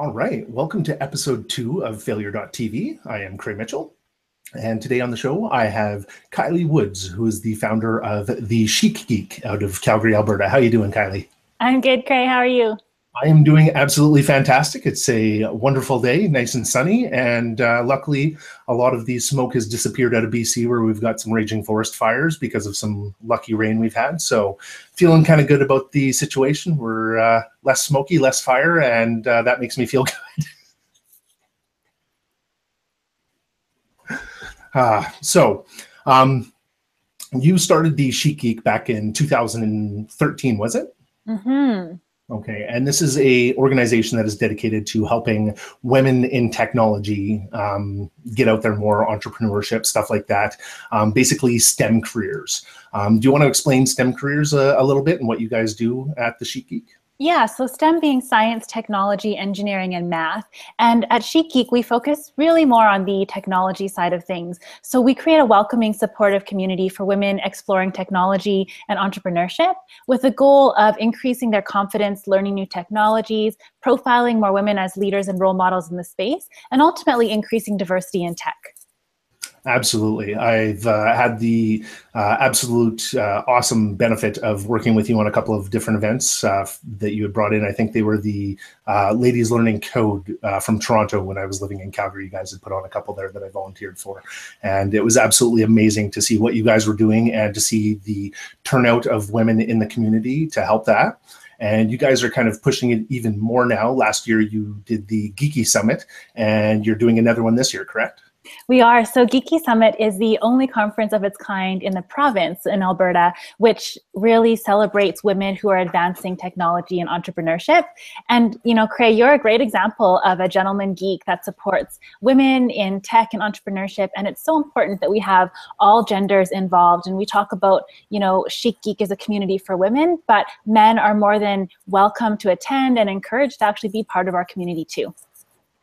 All right. Welcome to episode two of Failure.tv. I am Craig Mitchell. And today on the show, I have Kylie Woods, who is the founder of The Chic Geek out of Calgary, Alberta. How are you doing, Kylie? I'm good, Craig. How are you? I am doing absolutely fantastic. It's a wonderful day, nice and sunny, and uh, luckily, a lot of the smoke has disappeared out of BC, where we've got some raging forest fires because of some lucky rain we've had. So, feeling kind of good about the situation. We're uh, less smoky, less fire, and uh, that makes me feel good. uh, so, um, you started the Chic Geek back in 2013, was it? Mm-hmm. Okay, and this is a organization that is dedicated to helping women in technology um, get out there more, entrepreneurship, stuff like that. Um, basically, STEM careers. Um, do you want to explain STEM careers a, a, little bit and what you guys do at the Chic Geek? Yeah, so STEM being science, technology, engineering, and math. And at Chic Geek, we focus really more on the technology side of things. So we create a welcoming, supportive community for women exploring technology and entrepreneurship with the goal of increasing their confidence, learning new technologies, profiling more women as leaders and role models in the space, and ultimately increasing diversity in tech. Absolutely. I've uh, had the uh, absolute uh, awesome benefit of working with you on a couple of different events uh, that you had brought in. I think they were the uh, Ladies Learning Code uh, from Toronto when I was living in Calgary. You guys had put on a couple there that I volunteered for. And it was absolutely amazing to see what you guys were doing and to see the turnout of women in the community to help that and you guys are kind of pushing it even more now. Last year you did the Geeky Summit, and you're doing another one this year, correct? We are. So Geeky Summit is the only conference of its kind in the province in Alberta, which really celebrates women who are advancing technology and entrepreneurship. And, you know, Craig, you're a great example of a gentleman geek that supports women in tech and entrepreneurship. And it's so important that we have all genders involved. And we talk about, you know, Chic Geek is a community for women, but men are more than welcome to attend and encouraged to actually be part of our community too.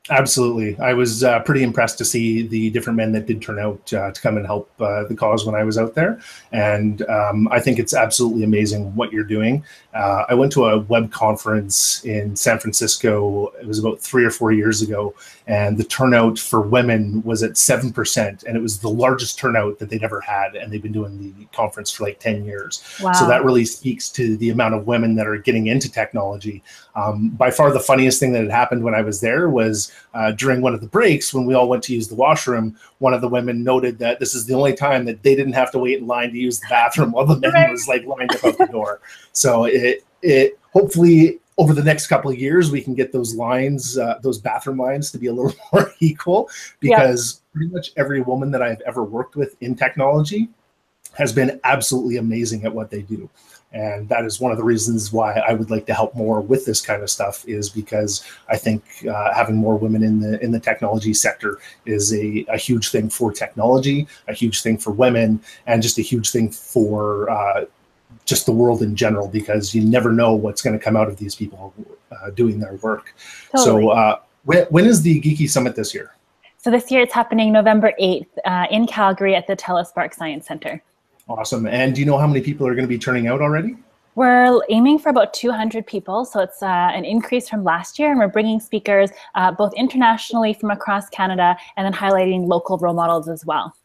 Absolutely. I was uh, pretty impressed to see the different men that did turn out uh, to come and help uh, the cause when I was out there. And um, I think it's absolutely amazing what you're doing. Uh, I went to a web conference in San Francisco, it was about three or four years ago, and the turnout for women was at 7%. And it was the largest turnout that they'd ever had. And they've been doing the conference for like 10 years. Wow. So that really speaks to the amount of women that are getting into technology. Um, by far, the funniest thing that had happened when I was there was uh, during one of the breaks when we all went to use the washroom, one of the women noted that this is the only time that they didn't have to wait in line to use the bathroom while the men was like lined up at the door. So it it hopefully over the next couple of years we can get those lines, uh, those bathroom lines, to be a little more equal because yeah. pretty much every woman that I've ever worked with in technology has been absolutely amazing at what they do and that is one of the reasons why I would like to help more with this kind of stuff is because I think uh, having more women in the in the technology sector is a, a huge thing for technology, a huge thing for women, and just a huge thing for uh, just the world in general because you never know what's going to come out of these people uh, doing their work. Totally. So uh, when, when is the Geeky Summit this year? So this year it's happening November 8th uh, in Calgary at the TELUS Spark Science Center. Awesome. And do you know how many people are going to be turning out already? We're aiming for about 200 people, so it's uh, an increase from last year, and we're bringing speakers uh, both internationally from across Canada and then highlighting local role models as well.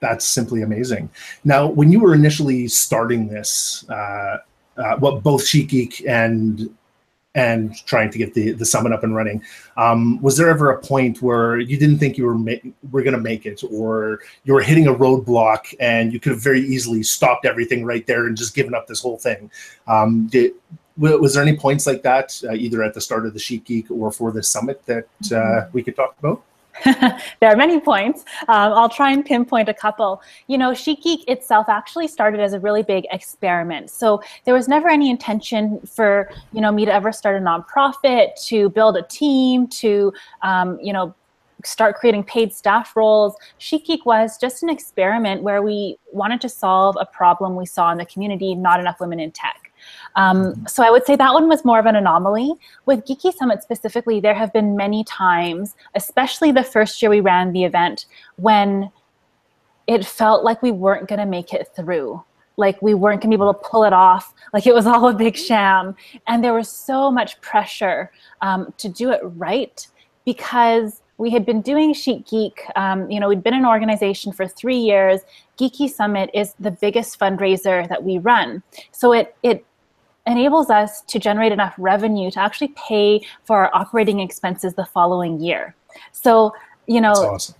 That's simply amazing. Now, when you were initially starting this, uh, uh what both Chic Geek and and trying to get the the summit up and running. Um, was there ever a point where you didn't think you were ma- were going to make it, or you were hitting a roadblock and you could have very easily stopped everything right there and just given up this whole thing? Um, did, was there any points like that, uh, either at the start of the Chic Geek or for the summit, that uh, mm-hmm. we could talk about? there are many points. Um, I'll try and pinpoint a couple. You know, Chic Geek itself actually started as a really big experiment. So there was never any intention for, you know, me to ever start a nonprofit, to build a team, to, um, you know, start creating paid staff roles. Chic Geek was just an experiment where we wanted to solve a problem we saw in the community, not enough women in tech. Um, so I would say that one was more of an anomaly. With Geeky Summit specifically, there have been many times, especially the first year we ran the event, when it felt like we weren't going to make it through like we weren't going to be able to pull it off. Like it was all a big sham. And there was so much pressure um, to do it right because we had been doing Chic Geek. Um, you know, we'd been an organization for three years. Geeky Summit is the biggest fundraiser that we run. So it, it enables us to generate enough revenue to actually pay for our operating expenses the following year. So, you know, awesome.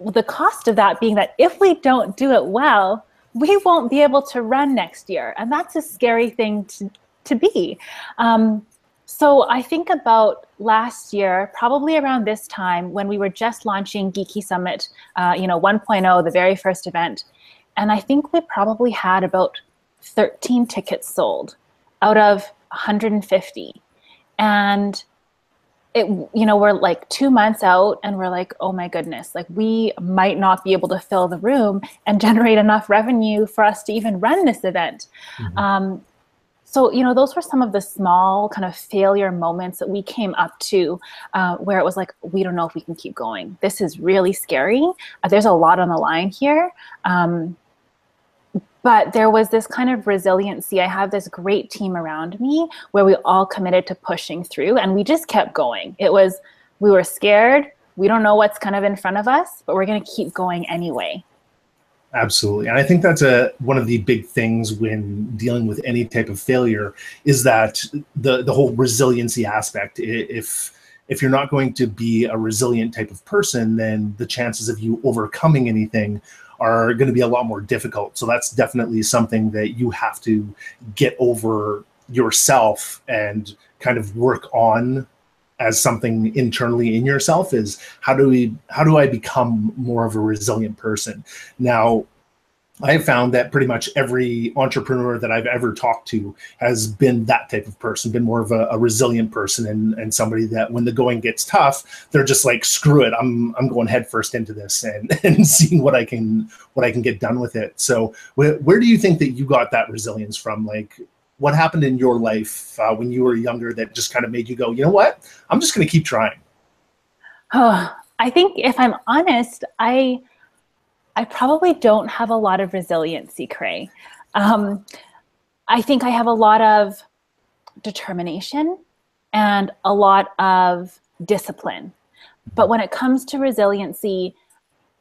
the cost of that being that if we don't do it well, we won't be able to run next year. And that's a scary thing to, to be. Um, so I think about last year, probably around this time when we were just launching Geeky Summit, uh, you know, 1.0, the very first event. And I think we probably had about 13 tickets sold out of 150. And it, you know, we're like two months out and we're like, oh my goodness, like we might not be able to fill the room and generate enough revenue for us to even run this event. Mm-hmm. Um, so, you know, those were some of the small kind of failure moments that we came up to uh, where it was like, we don't know if we can keep going. This is really scary. Uh, there's a lot on the line here. Um, but there was this kind of resiliency. I have this great team around me where we all committed to pushing through and we just kept going. It was, we were scared. We don't know what's kind of in front of us, but we're going to keep going anyway. Absolutely. And I think that's a one of the big things when dealing with any type of failure is that the the whole resiliency aspect. If if you're not going to be a resilient type of person, then the chances of you overcoming anything are going to be a lot more difficult. So that's definitely something that you have to get over yourself and kind of work on as something internally in yourself is how do we how do I become more of a resilient person? Now I have found that pretty much every entrepreneur that I've ever talked to has been that type of person, been more of a, a, resilient person and, and somebody that when the going gets tough, they're just like, screw it, I'm I'm going headfirst into this and, and seeing what I can what I can get done with it. So where, where do you think that you got that resilience from? Like what happened in your life uh, when you were younger that just kind of made you go, you know what, I'm just going to keep trying? Oh, I think if I'm honest, I I probably don't have a lot of resiliency, Craig. Um, I think I have a lot of determination and a lot of discipline. But when it comes to resiliency,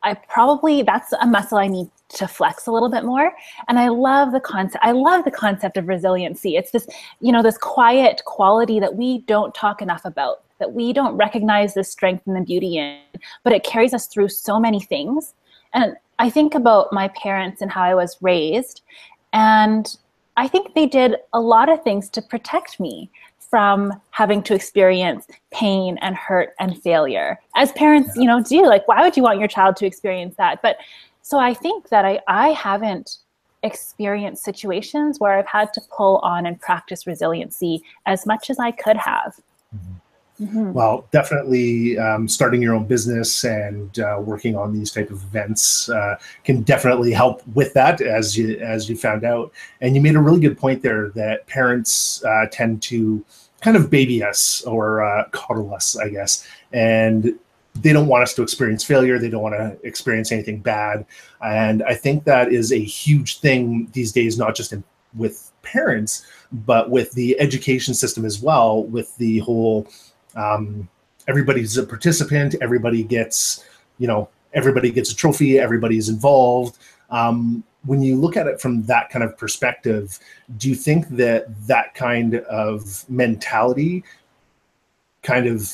I probably that's a muscle I need to flex a little bit more. And I love the concept. I love the concept of resiliency. It's this, you know, this quiet quality that we don't talk enough about, that we don't recognize the strength and the beauty in, but it carries us through so many things. And I think about my parents and how I was raised, and I think they did a lot of things to protect me from having to experience pain and hurt and failure. As parents, you know, do like why would you want your child to experience that? But so I think that I I haven't experienced situations where I've had to pull on and practice resiliency as much as I could have. Mm-hmm. Mm-hmm. Well, definitely um, starting your own business and uh, working on these type of events uh, can definitely help with that, as you as you found out. And you made a really good point there that parents uh, tend to kind of baby us or uh, coddle us, I guess, and they don't want us to experience failure. They don't want to experience anything bad. And I think that is a huge thing these days, not just in, with parents, but with the education system as well, with the whole um, everybody's a participant. Everybody gets, you know, everybody gets a trophy. Everybody's involved. Um, when you look at it from that kind of perspective, do you think that that kind of mentality kind of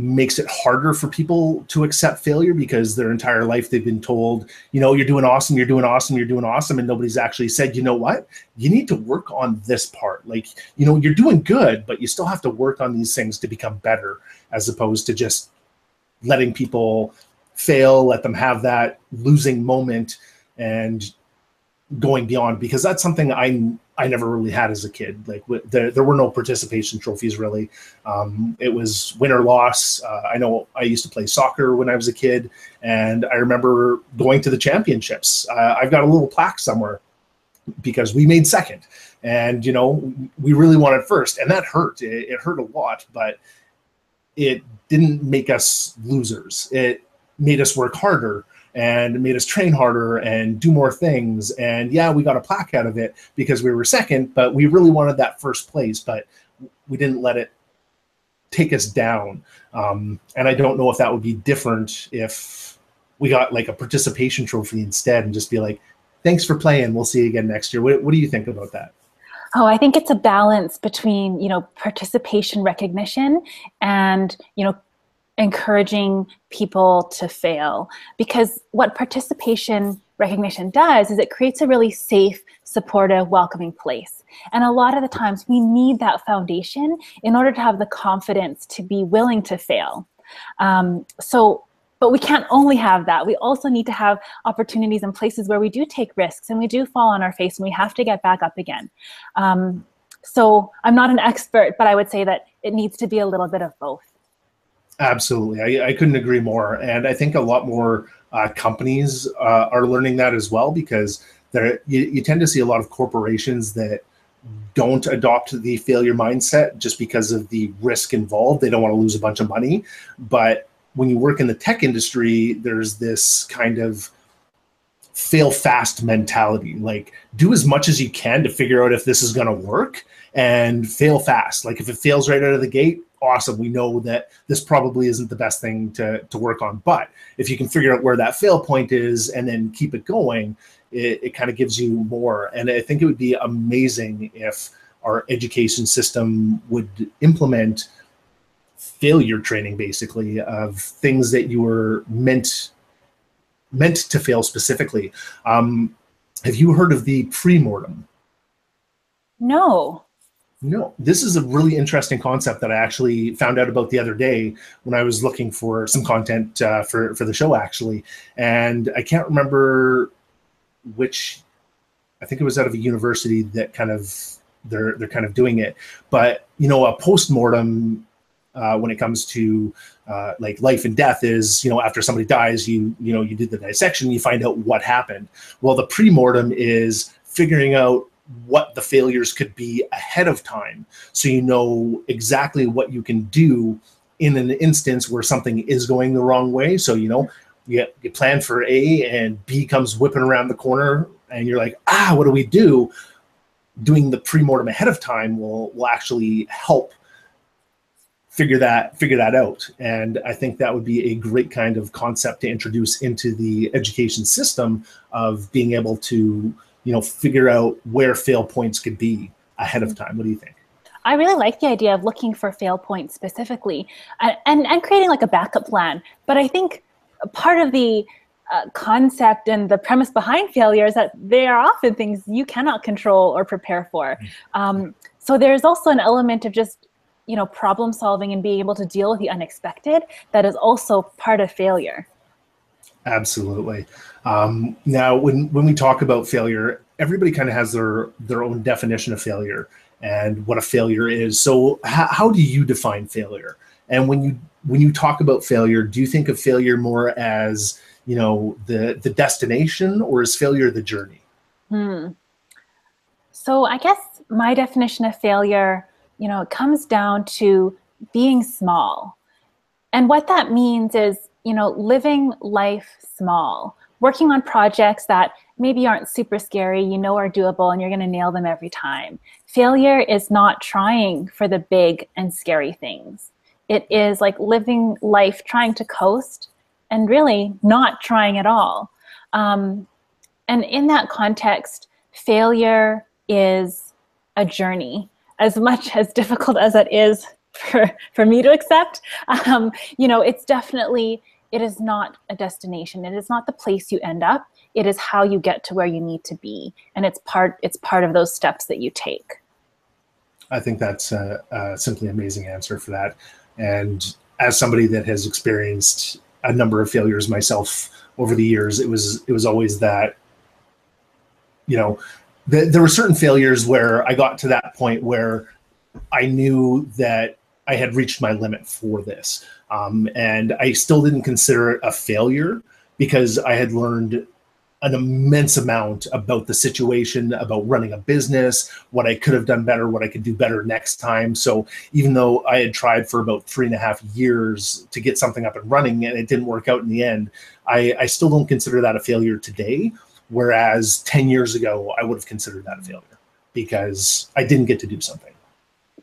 makes it harder for people to accept failure because their entire life they've been told, you know, you're doing awesome, you're doing awesome, you're doing awesome, and nobody's actually said, you know what, you need to work on this part. Like, you know, you're doing good, but you still have to work on these things to become better, as opposed to just letting people fail, let them have that losing moment and going beyond because that's something I I never really had as a kid. Like there, there were no participation trophies really. Um, it was win or loss. Uh, I know I used to play soccer when I was a kid, and I remember going to the championships. Uh, I've got a little plaque somewhere because we made second, and you know we really wanted first, and that hurt. It, it hurt a lot, but it didn't make us losers. It made us work harder and made us train harder and do more things. And yeah, we got a plaque out of it because we were second, but we really wanted that first place, but we didn't let it take us down. Um, and I don't know if that would be different if we got like a participation trophy instead and just be like, thanks for playing. We'll see you again next year. What, what do you think about that? Oh, I think it's a balance between, you know, participation recognition and, you know, encouraging people to fail. Because what participation recognition does is it creates a really safe, supportive, welcoming place. And a lot of the times we need that foundation in order to have the confidence to be willing to fail. Um, so but we can't only have that. We also need to have opportunities and places where we do take risks and we do fall on our face and we have to get back up again. Um, so I'm not an expert, but I would say that it needs to be a little bit of both. Absolutely. I, I couldn't agree more. And I think a lot more uh, companies uh, are learning that as well because there you, you tend to see a lot of corporations that don't adopt the failure mindset just because of the risk involved. They don't want to lose a bunch of money. But when you work in the tech industry, there's this kind of fail fast mentality. Like, do as much as you can to figure out if this is going to work and fail fast. Like, if it fails right out of the gate, awesome. We know that this probably isn't the best thing to, to work on. But if you can figure out where that fail point is and then keep it going, it, it kind of gives you more. And I think it would be amazing if our education system would implement failure training basically of things that you were meant meant to fail specifically. Um, have you heard of the pre-mortem? No. No, this is a really interesting concept that I actually found out about the other day when I was looking for some content uh, for for the show actually, and I can't remember which. I think it was out of a university that kind of they're they're kind of doing it, but you know, a post mortem uh, when it comes to uh, like life and death is you know after somebody dies you you know you did the dissection you find out what happened well the pre-mortem is figuring out what the failures could be ahead of time. So you know exactly what you can do in an instance where something is going the wrong way. So you know you, you plan for a and b comes whipping around the corner and you're like ah what do we do? Doing the pre-mortem ahead of time will will actually help figure that figure that out. And i think that would be a great kind of concept to introduce into the education system of being able to you know figure out where fail points could be ahead of time what do you think I really like the idea of looking for fail points specifically and, and, and creating like a backup plan. But I think part of the uh, concept and the premise behind failure is that they are often things you cannot control or prepare for. Mm. Um, so there's also an element of just you know problem solving and being able to deal with the unexpected that is also part of failure absolutely um, now when when we talk about failure everybody kind of has their their own definition of failure and what a failure is so how, how do you define failure and when you when you talk about failure do you think of failure more as you know the the destination or is failure the journey hmm. so i guess my definition of failure you know, it comes down to being small. And what that means is, you know, living life small, working on projects that maybe aren't super scary, you know, are doable, and you're going to nail them every time. Failure is not trying for the big and scary things. It is like living life trying to coast and really not trying at all. Um, and in that context, failure is a journey as much as difficult as that is for, for me to accept, um, you know, it's definitely, it is not a destination. It is not the place you end up. It is how you get to where you need to be. And it's part, it's part of those steps that you take. I think that's a, a simply amazing answer for that. And as somebody that has experienced a number of failures myself over the years, it was, it was always that, you know, the, there were certain failures where I got to that point where I knew that I had reached my limit for this. Um, and I still didn't consider it a failure because I had learned an immense amount about the situation, about running a business, what I could have done better, what I could do better next time. So even though I had tried for about three and a half years to get something up and running and it didn't work out in the end, I, I still don't consider that a failure today. Whereas 10 years ago, I would have considered that a failure because I didn't get to do something.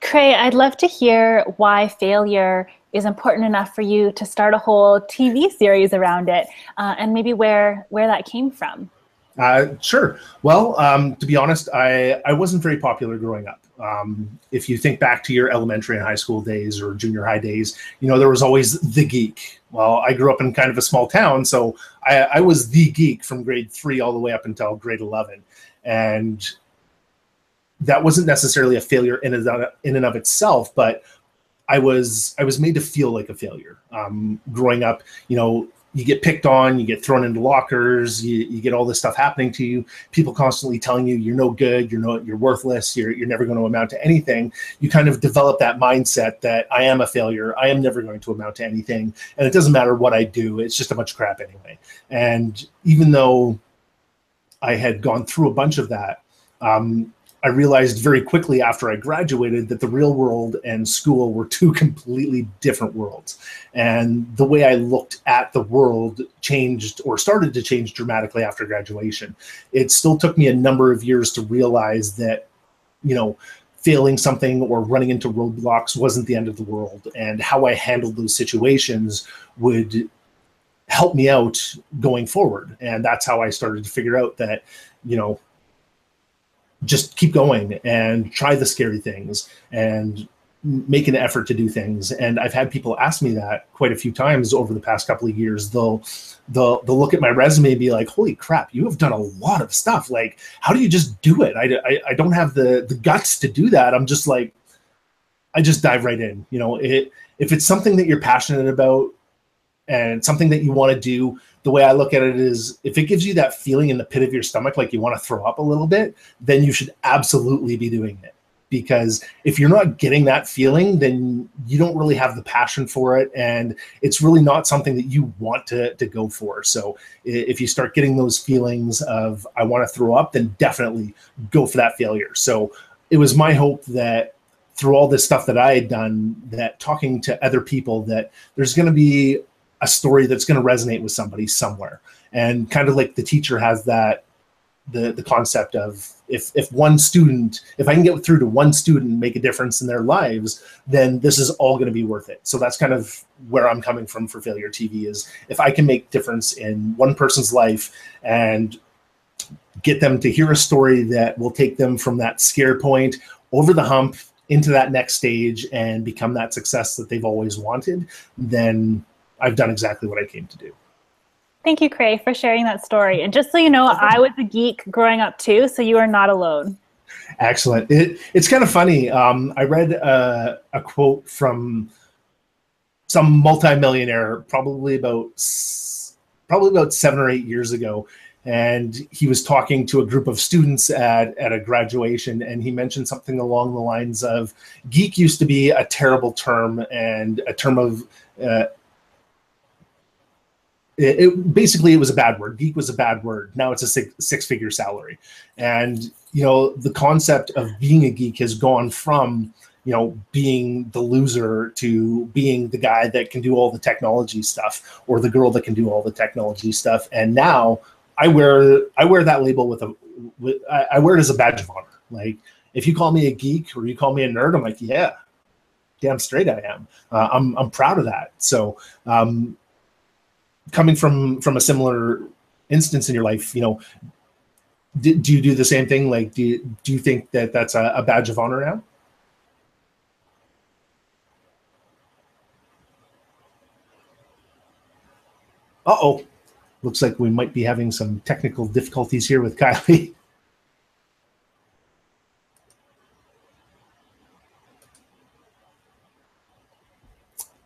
Craig, I'd love to hear why failure is important enough for you to start a whole TV series around it, uh, and maybe where where that came from. Uh, sure. Well, um, to be honest, I, I wasn't very popular growing up. Um, if you think back to your elementary and high school days or junior high days, you know, there was always the geek. Well, I grew up in kind of a small town, so I, I was the geek from grade three all the way up until grade 11. And that wasn't necessarily a failure in and of, in and of itself, but I was I was made to feel like a failure. Um, growing up, you know, you get picked on, you get thrown into lockers, you, you get all this stuff happening to you. People constantly telling you you're no good, you're no, you're worthless, you're you're never going to amount to anything. You kind of develop that mindset that I am a failure, I am never going to amount to anything, and it doesn't matter what I do, it's just a bunch of crap anyway. And even though I had gone through a bunch of that, um, I realized very quickly after I graduated that the real world and school were two completely different worlds. And the way I looked at the world changed or started to change dramatically after graduation. It still took me a number of years to realize that, you know, failing something or running into roadblocks wasn't the end of the world. And how I handled those situations would help me out going forward. And that's how I started to figure out that, you know, just keep going and try the scary things and make an effort to do things. And i've had people ask me that quite a few times over the past couple of years. They'll they'll they'll look at my resume and be like holy crap you have done a lot of stuff. Like how do you just do it? I, I, I don't have the the guts to do that. I'm just like i just dive right in you know? It if it's something that you're passionate about and something that you want to do the way I look at it is if it gives you that feeling in the pit of your stomach, like you want to throw up a little bit, then you should absolutely be doing it. Because if you're not getting that feeling, then you don't really have the passion for it. And it's really not something that you want to, to go for. So if you start getting those feelings of, I want to throw up, then definitely go for that failure. So it was my hope that through all this stuff that I had done, that talking to other people, that there's going to be a story that's going to resonate with somebody somewhere. And kind of like the teacher has that the the concept of if if one student if i can get through to one student make a difference in their lives then this is all going to be worth it. So that's kind of where i'm coming from for failure tv is if i can make difference in one person's life and get them to hear a story that will take them from that scare point over the hump into that next stage and become that success that they've always wanted then I've done exactly what I came to do. Thank you, Craig, for sharing that story. And just so you know, I was a geek growing up too, so you are not alone. Excellent. It, it's kind of funny. Um, I read a, a quote from some multimillionaire, probably about probably about seven or eight years ago, and he was talking to a group of students at, at a graduation and he mentioned something along the lines of geek used to be a terrible term and a term of uh, it, it, basically it was a bad word. Geek was a bad word. Now it's a six, six figure salary, and you know the concept of being a geek has gone from you know being the loser to being the guy that can do all the technology stuff or the girl that can do all the technology stuff. And now I wear I wear that label with a with, I, I wear it as a badge of honor. Like if you call me a geek or you call me a nerd, I'm like yeah, damn straight I am. Uh, I'm I'm proud of that. So. Um, coming from from a similar instance in your life, you know, do, do you do the same thing? Like, do you, do you think that that's a, a badge of honor now? Uh oh, looks like we might be having some technical difficulties here with Kylie.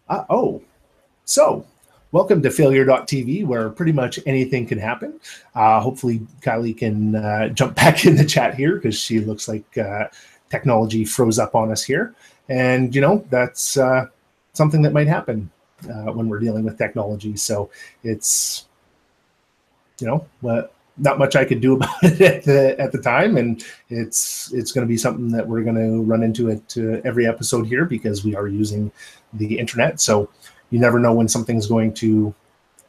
Uh oh, so Welcome to failure.tv, where pretty much anything can happen. Uh, hopefully, Kylie can uh, jump back in the chat here because she looks like uh, technology froze up on us here. And, you know, that's uh, something that might happen uh, when we're dealing with technology. So it's, you know, not much I could do about it at the at the time, and it's it's going to be something that we're going to run into uh, every episode here because we are using the internet. So you never know when something's going to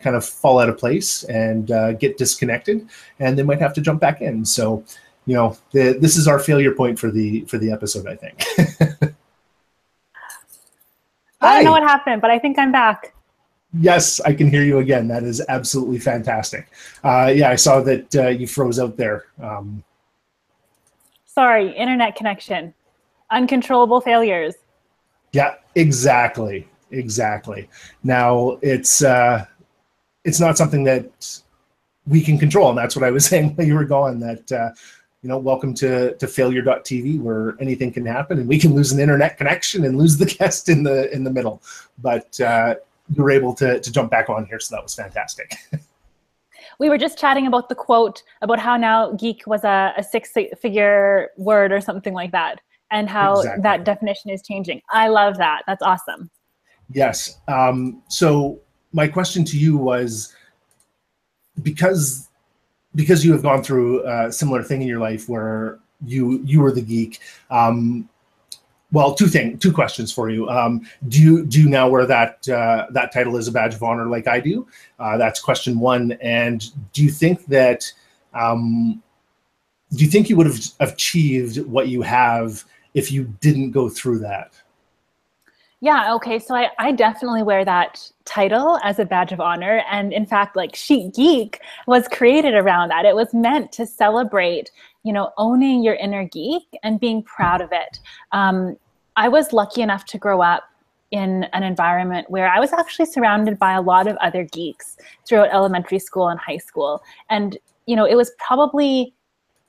kind of fall out of place and uh, get disconnected, and they might have to jump back in. So you know, the, this is our failure point for the for the episode, I think. I don't know what happened, but I think I'm back. Yes, I can hear you again. That is absolutely fantastic. Uh, yeah, I saw that uh, you froze out there. Um, Sorry, internet connection, uncontrollable failures. Yeah, exactly, exactly. Now it's uh, it's not something that we can control, and that's what I was saying while you were going. That uh, you know, welcome to to failure.tv where anything can happen, and we can lose an internet connection and lose the guest in the in the middle. But uh, you were able to, to jump back on here, so that was fantastic. we were just chatting about the quote about how now geek was a, a six figure word or something like that, and how exactly. that definition is changing. I love that. That's awesome. Yes. Um, so my question to you was because because you have gone through a similar thing in your life where you you were the geek um, well, two thing, two questions for you. Um, do you do you now wear that uh, that title as a badge of honor like I do? Uh, that's question one. And do you think that um, do you think you would have achieved what you have if you didn't go through that? Yeah, okay. So I, I definitely wear that title as a badge of honor. And in fact, like Chic Geek was created around that. It was meant to celebrate, you know, owning your inner geek and being proud of it. Um, I was lucky enough to grow up in an environment where I was actually surrounded by a lot of other geeks throughout elementary school and high school. And, you know, it was probably,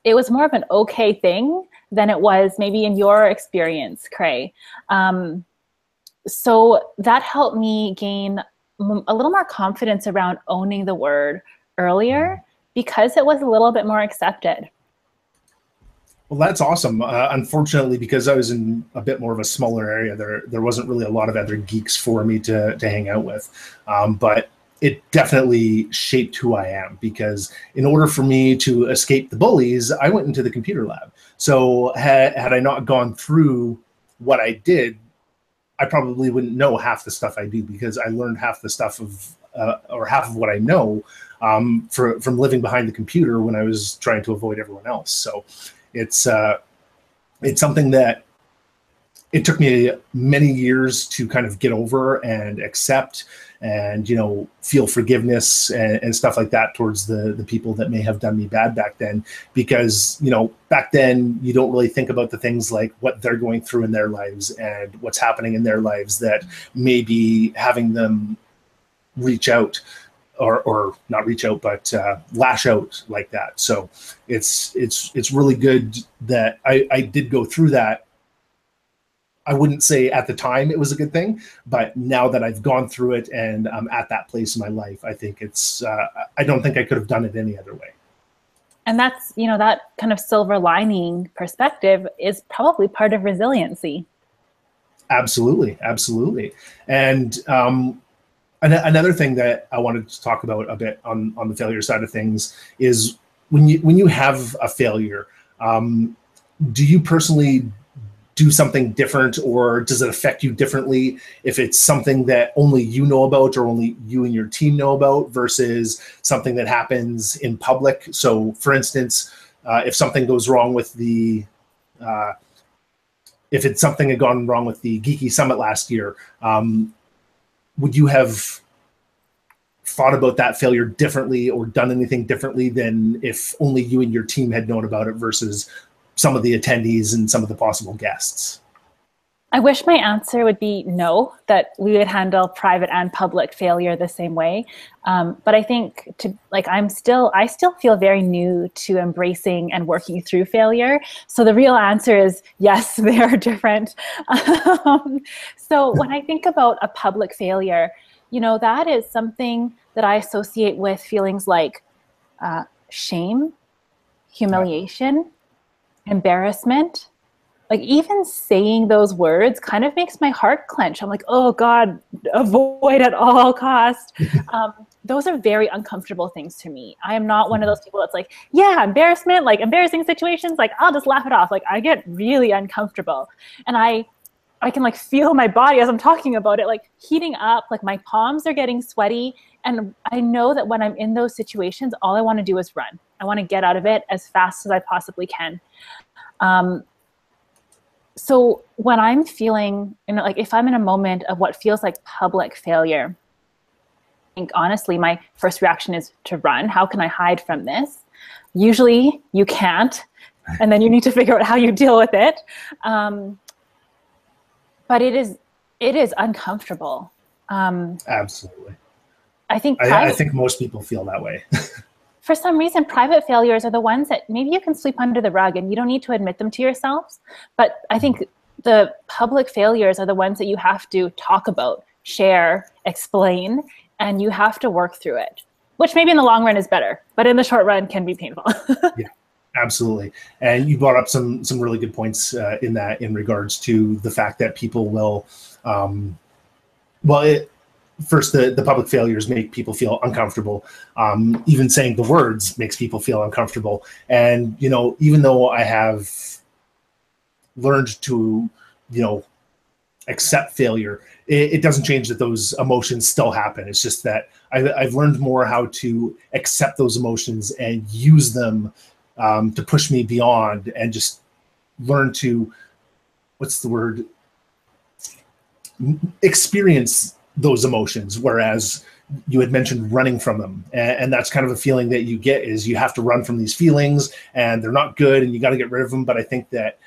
it was more of an okay thing than it was maybe in your experience, Craig. Um, so that helped me gain a little more confidence around owning the word earlier because it was a little bit more accepted. Well, that's awesome. Uh, unfortunately, because I was in a bit more of a smaller area, there there wasn't really a lot of other geeks for me to to hang out with. Um, but it definitely shaped who I am because in order for me to escape the bullies, I went into the computer lab. So had, had I not gone through what I did, I probably wouldn't know half the stuff I do because I learned half the stuff of uh, or half of what I know um, for, from living behind the computer when I was trying to avoid everyone else. So it's uh, it's something that it took me many years to kind of get over and accept and you know feel forgiveness and, and, stuff like that towards the the people that may have done me bad back then because you know back then you don't really think about the things like what they're going through in their lives and what's happening in their lives that may be having them reach out or, or not reach out, but uh, lash out like that. So it's it's it's really good that I, I did go through that. I wouldn't say at the time it was a good thing, but now that I've gone through it and I'm at that place in my life, I think it's. Uh, I don't think I could have done it any other way. And that's you know that kind of silver lining perspective is probably part of resiliency. Absolutely, absolutely, and um, another thing that I wanted to talk about a bit on on the failure side of things is when you when you have a failure, um, do you personally do something different or does it affect you differently if it's something that only you know about or only you and your team know about versus something that happens in public? So for instance uh, if something goes wrong with the uh, if it's something had gone wrong with the geeky summit last year um, would you have thought about that failure differently or done anything differently than if only you and your team had known about it versus some of the attendees and some of the possible guests? I wish my answer would be no, that we would handle private and public failure the same way. Um, but I think to like I'm still I still feel very new to embracing and working through failure. So the real answer is yes, they are different. Um, so when I think about a public failure, you know that is something that I associate with feelings like uh, shame, humiliation, embarrassment like even saying those words kind of makes my heart clench i'm like oh god avoid at all cost um, those are very uncomfortable things to me. I am not one of those people that's like, yeah, embarrassment, like embarrassing situations, like I'll just laugh it off. Like I get really uncomfortable. And I I can like feel my body as I'm talking about it, like heating up, like my palms are getting sweaty. And I know that when I'm in those situations, all I want to do is run. I want to get out of it as fast as I possibly can. Um, so when I'm feeling, you know, like if I'm in a moment of what feels like public failure, I think honestly, my first reaction is to run. How can I hide from this? Usually you can't, and then you need to figure out how you deal with it. Um, but it is it is uncomfortable. Um, Absolutely. I think I, I think most people feel that way. for some reason, private failures are the ones that maybe you can sweep under the rug and you don't need to admit them to yourselves. But I think the public failures are the ones that you have to talk about, share, explain, and you have to work through it, which maybe in the long run is better, but in the short run can be painful. yeah. Absolutely, and you brought up some some really good points uh, in that in regards to the fact that people will, um, well, it, first the, the public failures make people feel uncomfortable. Um, even saying the words makes people feel uncomfortable. And you know even though i have learned to you know accept failure it, it doesn't change that those emotions still happen. It's just that I, i've learned more how to accept those emotions and use them um, to push me beyond and just learn to what's the word? Experience those emotions whereas you had mentioned running from them. And, and, that's kind of a feeling that you get is you have to run from these feelings and they're not good and you got to get rid of them. But i think that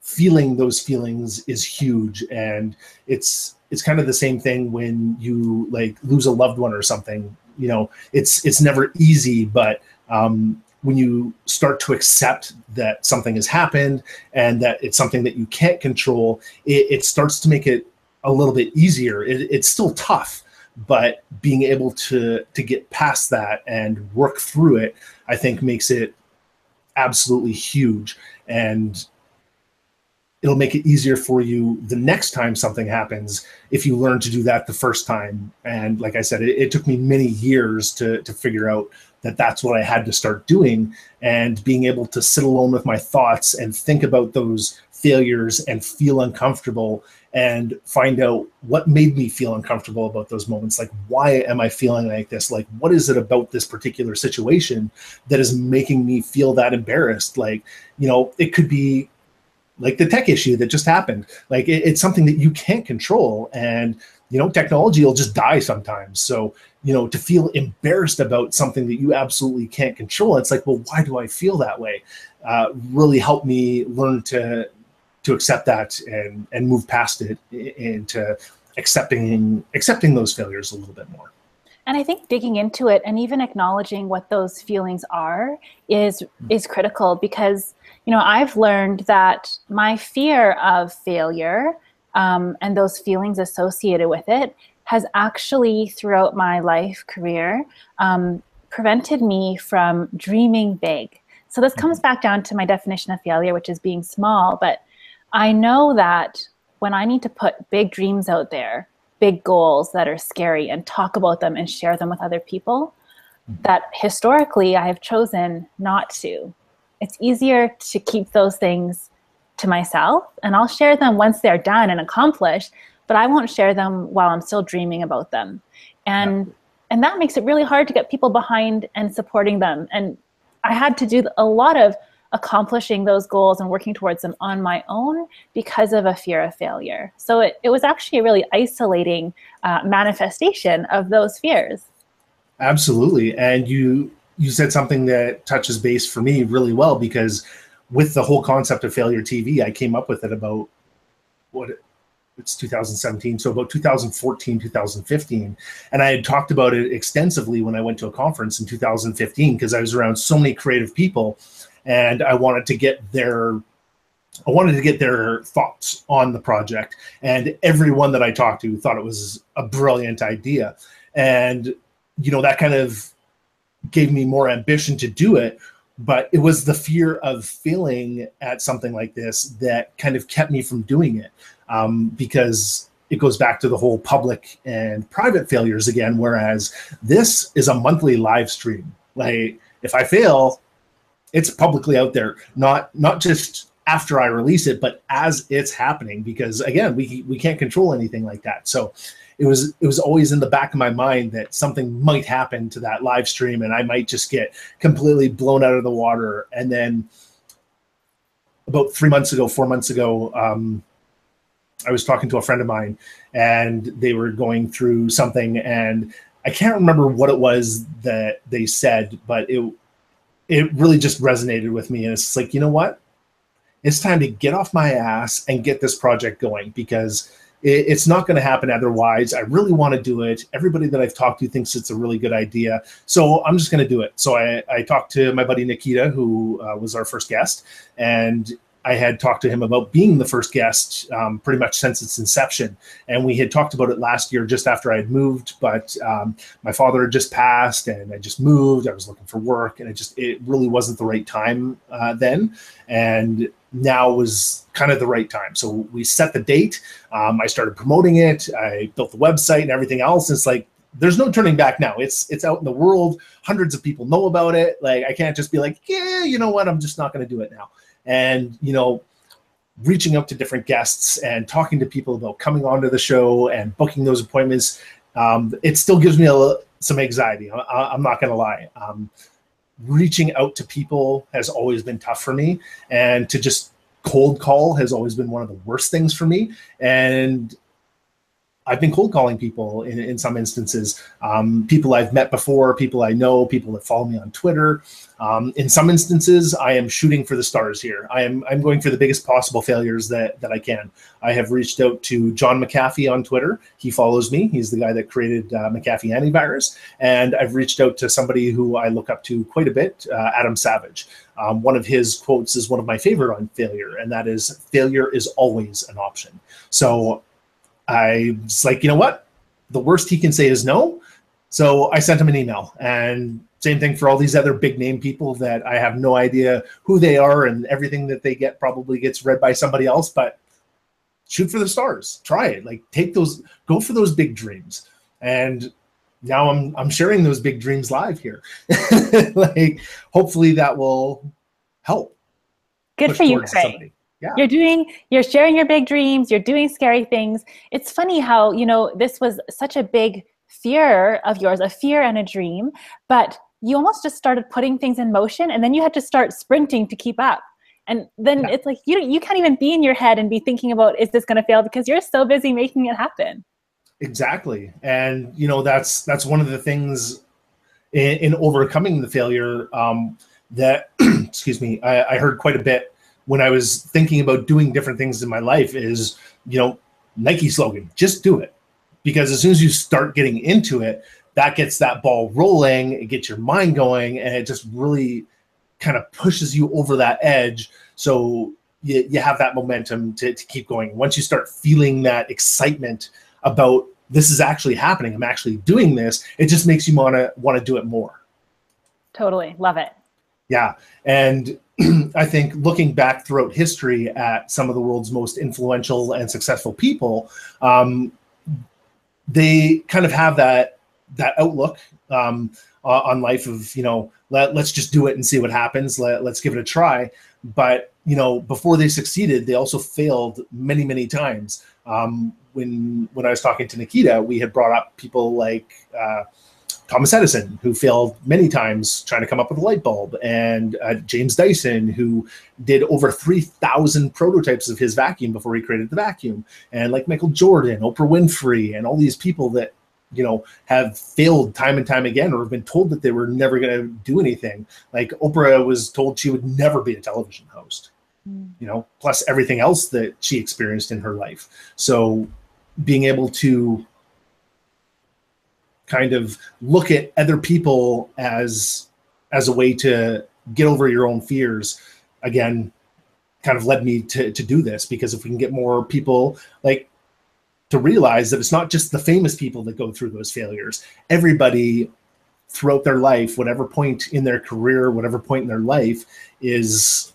feeling those feelings is huge. And it's it's kind of the same thing when you like lose a loved one or something you know it's it's never easy but um when you start to accept that something has happened and that it's something that you can't control, it, it starts to make it a little bit easier. It, it's still tough, but being able to to get past that and work through it, I think makes it absolutely huge. And it'll make it easier for you the next time something happens if you learn to do that the first time. And like I said, it, it took me many years to to figure out that that's what I had to start doing and being able to sit alone with my thoughts and think about those failures and feel uncomfortable and find out what made me feel uncomfortable about those moments. Like why am i feeling like this? Like what is it about this particular situation that is making me feel that embarrassed? Like you know it could be like the tech issue that just happened. Like it, it's something that you can't control and you know technology will just die sometimes. So you know to feel embarrassed about something that you absolutely can't control it's like well why do i feel that way? Uh, really helped me learn to to accept that and and move past it into accepting accepting those failures a little bit more and i think digging into it and even acknowledging what those feelings are is is critical because you know i've learned that my fear of failure um, and those feelings associated with it has actually, throughout my life career, um, prevented me from dreaming big. So this comes mm-hmm. back down to my definition of failure, which is being small. But I know that when I need to put big dreams out there, big goals that are scary, and talk about them and share them with other people, mm-hmm. that historically I have chosen not to. It's easier to keep those things to myself and I'll share them once they're done and accomplished, but I won't share them while I'm still dreaming about them. And yeah. and that makes it really hard to get people behind and supporting them. And I had to do a lot of accomplishing those goals and working towards them on my own because of a fear of failure. So it, it was actually a really isolating uh, manifestation of those fears. Absolutely. And you you said something that touches base for me really well because with the whole concept of failure TV, I came up with it about what it's 2017, so about 2014, 2015. And I had talked about it extensively when I went to a conference in 2015 because I was around so many creative people and I wanted to get their I wanted to get their thoughts on the project. And everyone that I talked to thought it was a brilliant idea. And you know, that kind of gave me more ambition to do it but it was the fear of failing at something like this that kind of kept me from doing it um, because it goes back to the whole public and private failures again. Whereas this is a monthly live stream. Like if I fail, it's publicly out there, not not just after I release it, but as it's happening. Because again, we we can't control anything like that. So it was it was always in the back of my mind that something might happen to that live stream, and I might just get completely blown out of the water. And then about three months ago, four months ago, um, I was talking to a friend of mine, and they were going through something, and I can't remember what it was that they said, but it it really just resonated with me. And it's like, you know what? It's time to get off my ass and get this project going because it, it's not going to happen otherwise. I really want to do it. Everybody that I've talked to thinks it's a really good idea. So I'm just going to do it. So I, I talked to my buddy Nikita, who uh, was our first guest, and I had talked to him about being the first guest um, pretty much since its inception. And we had talked about it last year just after I had moved, but um, my father had just passed and I just moved. I was looking for work and it just, it really wasn't the right time uh, then. And now was kind of the right time. So we set the date. Um, I started promoting it. I built the website and everything else. It's like, there's no turning back now. It's it's out in the world. Hundreds of people know about it. Like I can't just be like, yeah, you know what? I'm just not going to do it now and you know reaching out to different guests and talking to people about coming onto the show and booking those appointments um, it still gives me a, some anxiety I, am not going to lie. Um, reaching out to people has always been tough for me and to just cold call has always been one of the worst things for me and I've been cold calling people in, in some instances, um, people I've met before, people I know, people that follow me on Twitter. Um, in some instances, I am shooting for the stars here. I am I'm going for the biggest possible failures that that I can. I have reached out to John McAfee on Twitter. He follows me. He's the guy that created uh, McAfee Antivirus, and I've reached out to somebody who I look up to quite a bit, uh, Adam Savage. Um, one of his quotes is one of my favorite on failure, and that is "Failure is always an option." So I was like, you know what? The worst he can say is no. So I sent him an email. And same thing for all these other big name people that I have no idea who they are, and everything that they get probably gets read by somebody else. But shoot for the stars. Try it. Like take those, go for those big dreams. And now I'm I'm sharing those big dreams live here. like hopefully that will help. Good for you, Craig. Somebody yeah. you're doing you're sharing your big dreams you're doing scary things. It's funny how you know this was such a big fear of yours a fear and a dream but you almost just started putting things in motion and then you had to start sprinting to keep up. And then yeah. it's like you you can't even be in your head and be thinking about is this going to fail? Because you're so busy making it happen. Exactly. And you know that's that's one of the things in, in overcoming the failure um, that excuse me I, I heard quite a bit when I was thinking about doing different things in my life is, you know, Nike slogan, just do it. Because as soon as you start getting into it, that gets that ball rolling, it gets your mind going, and it just really kind of pushes you over that edge. So you, you have that momentum to, to keep going. Once you start feeling that excitement about this is actually happening, I'm actually doing this, it just makes you want to do it more. Totally. Love it. Yeah. And I think looking back throughout history at some of the world's most influential and successful people, um, they kind of have that that outlook um, on life of you know let, let's just do it and see what happens. Let, let's give it a try. But you know before they succeeded, they also failed many many times. Um, when when I was talking to Nikita, we had brought up people like. Uh, Thomas Edison, who failed many times trying to come up with a light bulb, and uh, James Dyson, who did over 3,000 prototypes of his vacuum before he created the vacuum, and like Michael Jordan, Oprah Winfrey, and all these people that you know have failed time and time again or have been told that they were never going to do anything. Like oprah was told she would never be a television host mm. you know plus everything else that she experienced in her life. So being able to kind of look at other people as as a way to get over your own fears again kind of led me to to do this. Because if we can get more people like to realize that it's not just the famous people that go through those failures. Everybody throughout their life whatever point in their career whatever point in their life is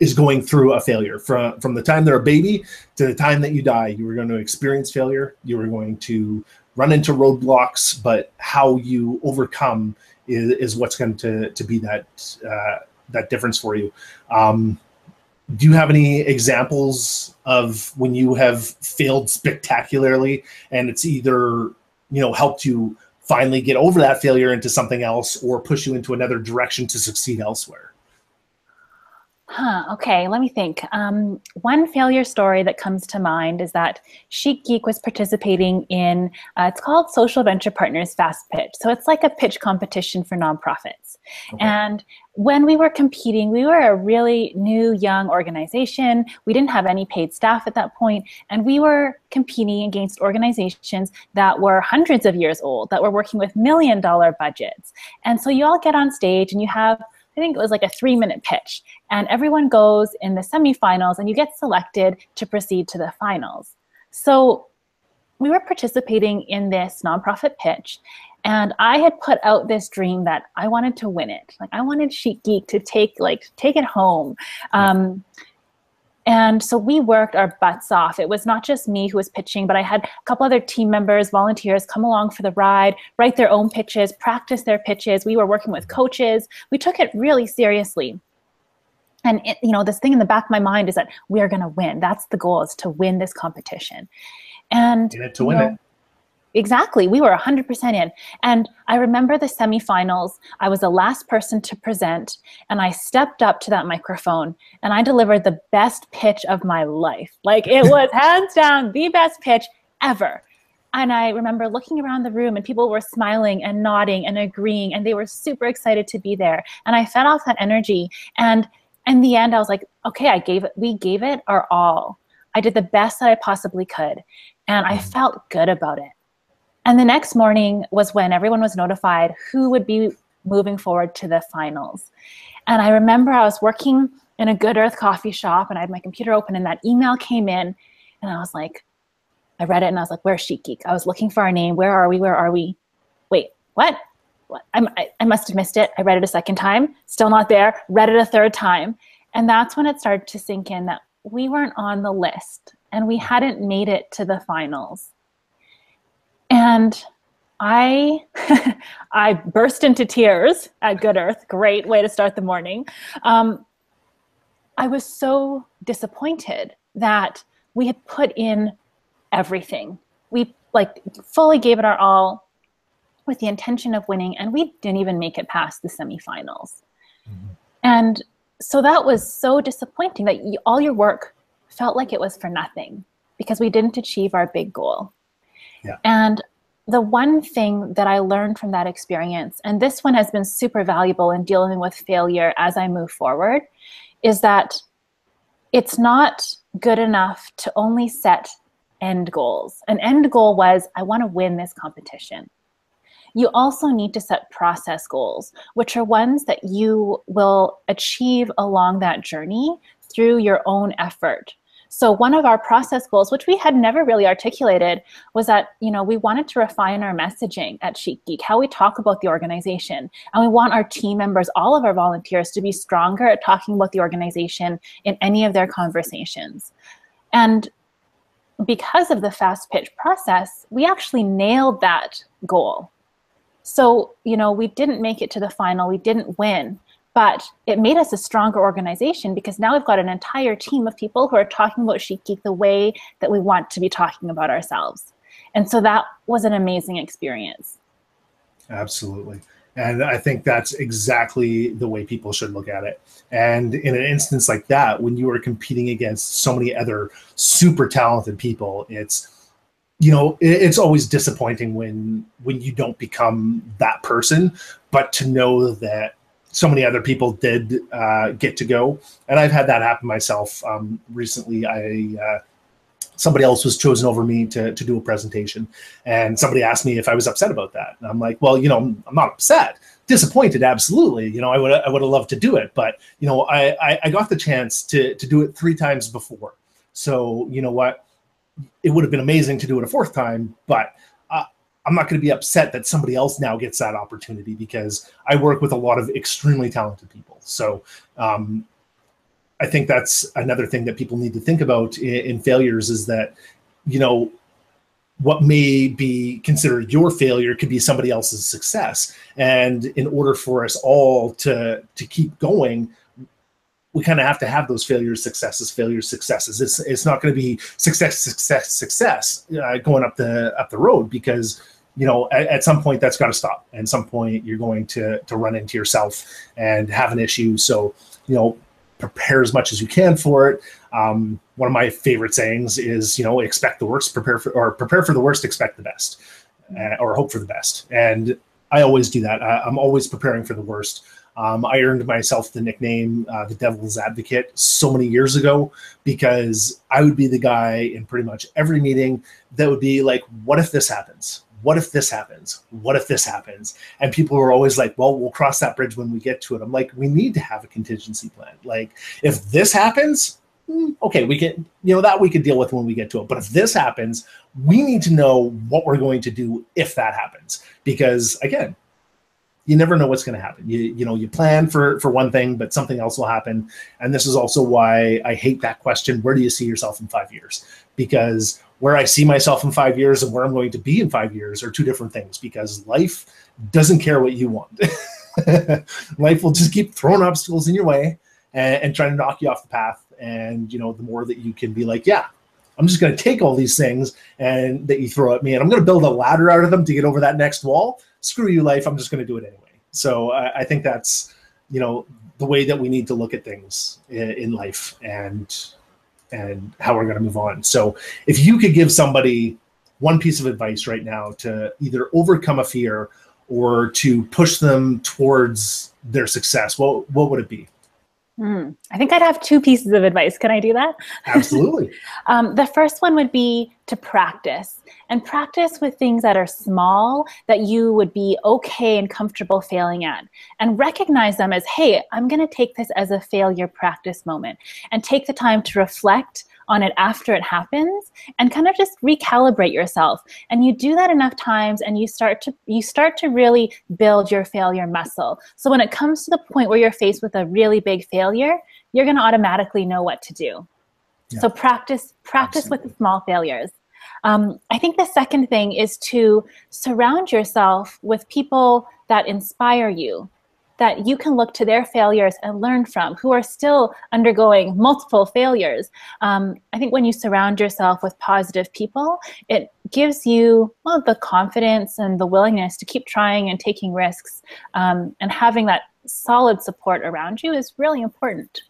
is going through a failure. From from the time they're a baby to the time that you die you were going to experience failure. You were going to run into roadblocks but how you overcome is, is what's going to to be that uh, that difference for you. Um, do you have any examples of when you have failed spectacularly and it's either you know helped you finally get over that failure into something else or push you into another direction to succeed elsewhere Huh, okay, let me think. Um, one failure story that comes to mind is that Chic Geek was participating in, uh, it's called Social Venture Partners Fast Pitch. So it's like a pitch competition for nonprofits. Okay. And when we were competing, we were a really new, young organization. We didn't have any paid staff at that point, and we were competing against organizations that were hundreds of years old, that were working with million dollar budgets. And so you all get on stage and you have I think it was like a three minute pitch. And everyone goes in the semifinals and you get selected to proceed to the finals. So we were participating in this nonprofit pitch. And I had put out this dream that I wanted to win it. Like I wanted Chic Geek to take like take it home. Um, and so we worked our butts off. It was not just me who was pitching, but I had a couple other team members, volunteers come along for the ride, write their own pitches, practice their pitches. We were working with coaches. We took it really seriously. And it, you know, this thing in the back of my mind is that we are going to win. That's the goal is to win this competition. And to win know, it. Exactly. We were 100% in. And I remember the semifinals. I was the last person to present, and I stepped up to that microphone and I delivered the best pitch of my life. Like it was hands down the best pitch ever. And I remember looking around the room and people were smiling and nodding and agreeing, and they were super excited to be there. And I fed off that energy. And in the end, I was like, okay, I gave it, we gave it our all. I did the best that I possibly could. And I mm. felt good about it. And the next morning was when everyone was notified who would be moving forward to the finals. And I remember I was working in a Good Earth coffee shop and I had my computer open and that email came in and I was like, I read it and I was like, where's Chic Geek? I was looking for our name. Where are we? Where are we? Wait, what? I, I must have missed it. I read it a second time, still not there. Read it a third time. And that's when it started to sink in that we weren't on the list and we hadn't made it to the finals. And I I burst into tears at Good Earth. Great way to start the morning. Um, I was so disappointed that we had put in everything. We like fully gave it our all with the intention of winning, and we didn't even make it past the semifinals. Mm-hmm. And so that was so disappointing that you, all your work felt like it was for nothing because we didn't achieve our big goal. Yeah. And the one thing that I learned from that experience, and this one has been super valuable in dealing with failure as I move forward, is that it's not good enough to only set end goals. An end goal was I want to win this competition. You also need to set process goals, which are ones that you will achieve along that journey through your own effort so one of our process goals, which we had never really articulated, was that you know we wanted to refine our messaging at Chic Geek, how we talk about the organization, and we want our team members, all of our volunteers, to be stronger at talking about the organization in any of their conversations. And because of the fast pitch process, we actually nailed that goal. So, you know, we didn't make it to the final, we didn't win, but it made us a stronger organization because now we've got an entire team of people who are talking about Chic Geek the way that we want to be talking about ourselves. And so that was an amazing experience. Absolutely. And I think that's exactly the way people should look at it. And in an instance like that, when you are competing against so many other super talented people, it's you know it's always disappointing when when you don't become that person but to know that so many other people did uh, get to go, and I've had that happen myself. Um, recently, I uh, somebody else was chosen over me to to do a presentation, and somebody asked me if I was upset about that, and I'm like, well, you know, I'm not upset, disappointed, absolutely. You know, I would I would have loved to do it, but you know, I, I I got the chance to to do it three times before, so you know what, it would have been amazing to do it a fourth time, but I'm not going to be upset that somebody else now gets that opportunity because I work with a lot of extremely talented people. So, um, I think that's another thing that people need to think about in, in failures is that, you know, what may be considered your failure could be somebody else's success. And in order for us all to to keep going, we kind of have to have those failures, successes, failures, successes. It's it's not going to be success, success, success uh, going up the up the road because you know at, at some point that's got to stop. At some point you're going to to run into yourself and have an issue. So you know prepare as much as you can for it. Um, one of my favorite sayings is, you know, expect the worst, prepare for, or prepare for the worst, expect the best, uh, or hope for the best. And I always do that. I, am always preparing for the worst. Um, I earned myself the nickname uh, the Devil's Advocate so many years ago because I would be the guy in pretty much every meeting that would be like, "What if this happens? what if this happens? What if this happens? And people were always like, well, we'll cross that bridge when we get to it. I'm like, we need to have a contingency plan. Like, if this happens, hmm, okay, we can, you know, that we can deal with when we get to it. But if this happens, we need to know what we're going to do if that happens. Because again, you never know what's going to happen. You you know you plan for for one thing, but something else will happen. And this is also why I hate that question. Where do you see yourself in five years? Because where I see myself in five years and where I'm going to be in five years are two different things. Because life doesn't care what you want. life will just keep throwing obstacles in your way and, and trying to knock you off the path. And you know the more that you can be like, yeah, I'm just going to take all these things and that you throw at me, and I'm going to build a ladder out of them to get over that next wall screw you, life. I'm just going to do it anyway. So I, I, think that's you know the way that we need to look at things in, in life and and how we're going to move on. So if you could give somebody one piece of advice right now to either overcome a fear or to push them towards their success, what what would it be? Mm, I think I'd have two pieces of advice. Can I do that? Absolutely. um, the first one would be to practice and practice with things that are small that you would be okay and comfortable failing at and recognize them as, hey, I'm going to take this as a failure practice moment and take the time to reflect on it after it happens and kind of just recalibrate yourself and you do that enough times and you start to you start to really build your failure muscle so when it comes to the point where you're faced with a really big failure you're going to automatically know what to do yeah. so practice practice Absolutely. with the small failures um, i think the second thing is to surround yourself with people that inspire you that you can look to their failures and learn from who are still undergoing multiple failures. Um, I think when you surround yourself with positive people, it gives you well, the confidence and the willingness to keep trying and taking risks. Um, and having that solid support around you is really important.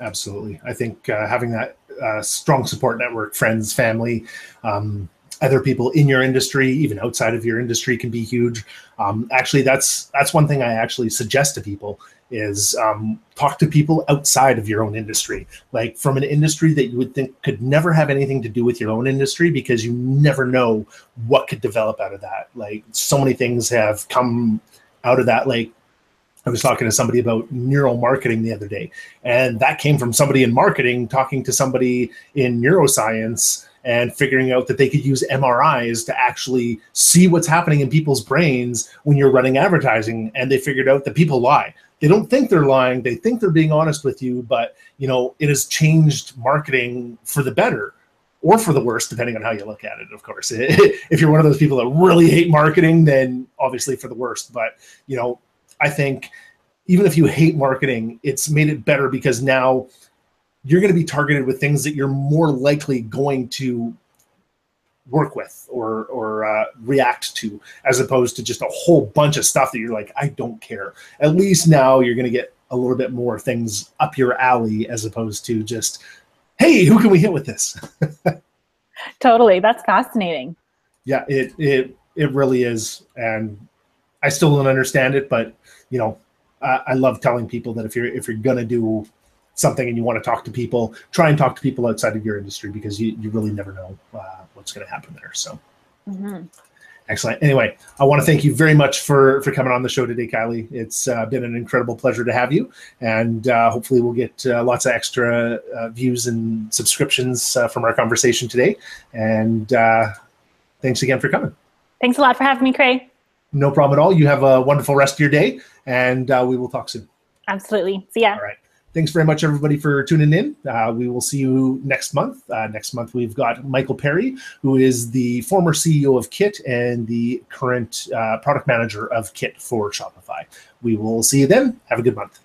Absolutely. I think uh, having that uh, strong support network, friends, family, um, other people in your industry, even outside of your industry, can be huge. Um, actually, that's that's one thing I actually suggest to people is um, talk to people outside of your own industry, like from an industry that you would think could never have anything to do with your own industry, because you never know what could develop out of that. Like so many things have come out of that. Like I was talking to somebody about neural marketing the other day, and that came from somebody in marketing talking to somebody in neuroscience and figuring out that they could use MRIs to actually see what's happening in people's brains when you're running advertising. And they figured out that people lie. They don't think they're lying. They think they're being honest with you, but you know it has changed marketing for the better or for the worse, depending on how you look at it. Of course, if you're one of those people that really hate marketing, then obviously for the worst. But you know, I think even if you hate marketing, it's made it better because now you're going to be targeted with things that you're more likely going to work with or or uh, react to as opposed to just a whole bunch of stuff that you're like i don't care. At least now you're going to get a little bit more things up your alley as opposed to just hey who can we hit with this? Totally. That's fascinating. Yeah it it it really is. And i still don't understand it but you know I, I love telling people that if you're if you're gonna do something and you want to talk to people, try and talk to people outside of your industry because you, you really never know uh, what's going to happen there. So, mm-hmm. excellent. Anyway, I want to thank you very much for for coming on the show today, Kylie. It's uh, been an incredible pleasure to have you, and uh, hopefully we'll get uh, lots of extra uh, views and subscriptions uh, from our conversation today. And thanks again for coming. Thanks a lot for having me, Craig. No problem at all. You have a wonderful rest of your day, and we will talk soon. Absolutely. See ya. All right. thanks very much, everybody, for tuning in. Uh, we will see you next month. Uh, next month, we've got Michael Perry, who is the former CEO of Kit and the current uh, product manager of Kit for Shopify. We will see you then. Have a good month.